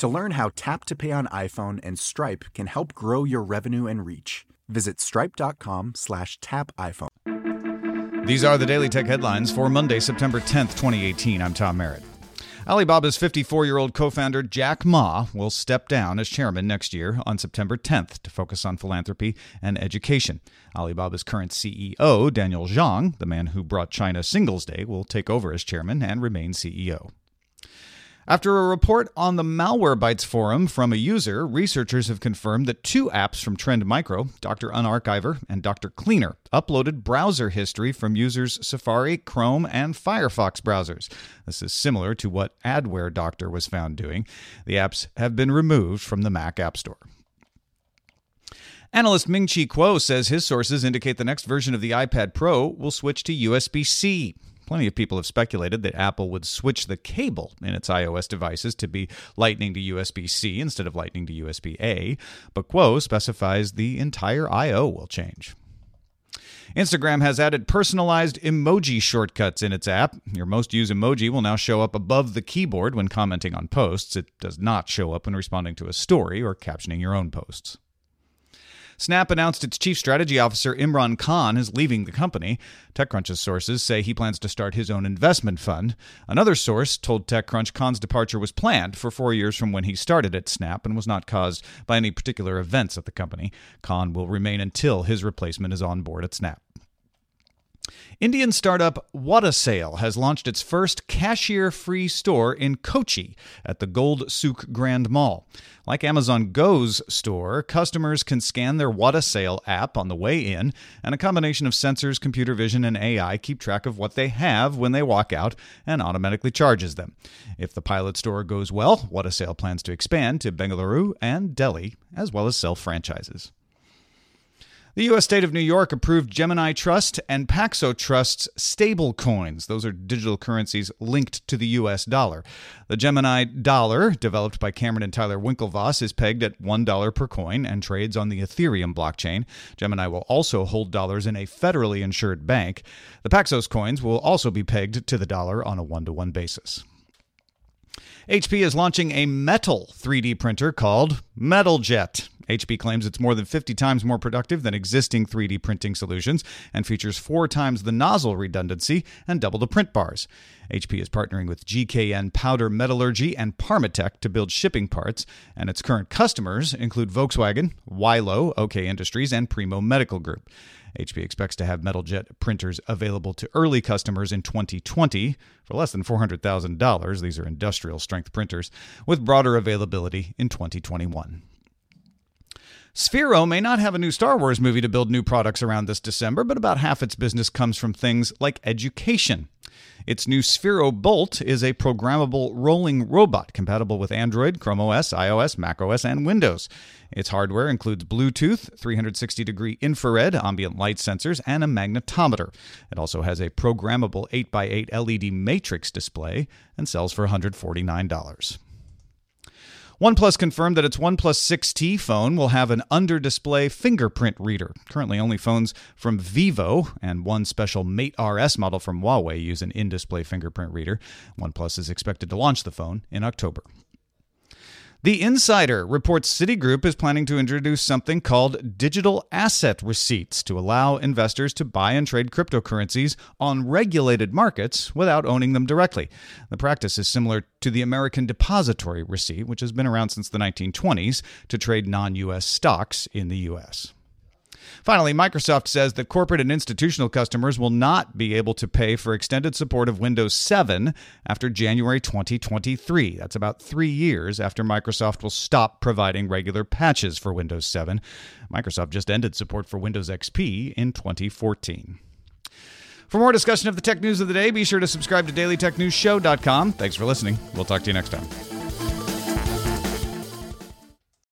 To learn how Tap to Pay on iPhone and Stripe can help grow your revenue and reach, visit stripe.com slash tap iPhone. These are the Daily Tech headlines for Monday, September 10th, 2018. I'm Tom Merritt. Alibaba's 54 year old co founder Jack Ma will step down as chairman next year on September 10th to focus on philanthropy and education. Alibaba's current CEO, Daniel Zhang, the man who brought China Singles Day, will take over as chairman and remain CEO. After a report on the Malwarebytes forum from a user, researchers have confirmed that two apps from Trend Micro, Dr. Unarchiver and Dr. Cleaner, uploaded browser history from users' Safari, Chrome, and Firefox browsers. This is similar to what Adware Doctor was found doing. The apps have been removed from the Mac App Store. Analyst Ming Chi Kuo says his sources indicate the next version of the iPad Pro will switch to USB C. Plenty of people have speculated that Apple would switch the cable in its iOS devices to be Lightning to USB C instead of Lightning to USB A, but Kuo specifies the entire I.O. will change. Instagram has added personalized emoji shortcuts in its app. Your most used emoji will now show up above the keyboard when commenting on posts. It does not show up when responding to a story or captioning your own posts. Snap announced its chief strategy officer Imran Khan is leaving the company. TechCrunch's sources say he plans to start his own investment fund. Another source told TechCrunch Khan's departure was planned for four years from when he started at Snap and was not caused by any particular events at the company. Khan will remain until his replacement is on board at Snap. Indian startup Watasale has launched its first cashier free store in Kochi at the Gold Souk Grand Mall. Like Amazon Go's store, customers can scan their Watasale app on the way in, and a combination of sensors, computer vision, and AI keep track of what they have when they walk out and automatically charges them. If the pilot store goes well, Watasale plans to expand to Bengaluru and Delhi, as well as sell franchises. The U.S. state of New York approved Gemini Trust and Paxos Trust's stable coins. Those are digital currencies linked to the U.S. dollar. The Gemini dollar, developed by Cameron and Tyler Winklevoss, is pegged at $1 per coin and trades on the Ethereum blockchain. Gemini will also hold dollars in a federally insured bank. The Paxos coins will also be pegged to the dollar on a one to one basis. HP is launching a metal 3D printer called MetalJet. HP claims it's more than 50 times more productive than existing 3D printing solutions and features four times the nozzle redundancy and double the print bars. HP is partnering with GKN Powder Metallurgy and Parmatech to build shipping parts, and its current customers include Volkswagen, Wilo, Okay Industries, and Primo Medical Group. HP expects to have MetalJet printers available to early customers in 2020 for less than $400,000. These are industrial strength printers, with broader availability in 2021. Sphero may not have a new Star Wars movie to build new products around this December, but about half its business comes from things like education. Its new Sphero Bolt is a programmable rolling robot compatible with Android, Chrome OS, iOS, macOS, and Windows. Its hardware includes Bluetooth, 360 degree infrared, ambient light sensors, and a magnetometer. It also has a programmable 8x8 LED matrix display and sells for $149. OnePlus confirmed that its OnePlus 6T phone will have an under display fingerprint reader. Currently, only phones from Vivo and one special Mate RS model from Huawei use an in display fingerprint reader. OnePlus is expected to launch the phone in October. The Insider reports Citigroup is planning to introduce something called digital asset receipts to allow investors to buy and trade cryptocurrencies on regulated markets without owning them directly. The practice is similar to the American Depository Receipt, which has been around since the 1920s to trade non US stocks in the US. Finally, Microsoft says that corporate and institutional customers will not be able to pay for extended support of Windows 7 after January 2023. That's about three years after Microsoft will stop providing regular patches for Windows 7. Microsoft just ended support for Windows XP in 2014. For more discussion of the tech news of the day, be sure to subscribe to dailytechnewsshow.com. Thanks for listening. We'll talk to you next time.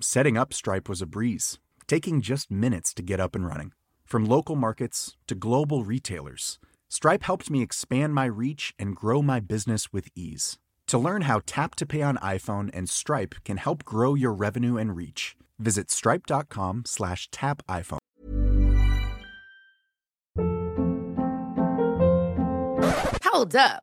Setting up Stripe was a breeze, taking just minutes to get up and running. From local markets to global retailers, Stripe helped me expand my reach and grow my business with ease. To learn how Tap to Pay on iPhone and Stripe can help grow your revenue and reach, visit stripe.com slash tap iPhone. Hold up.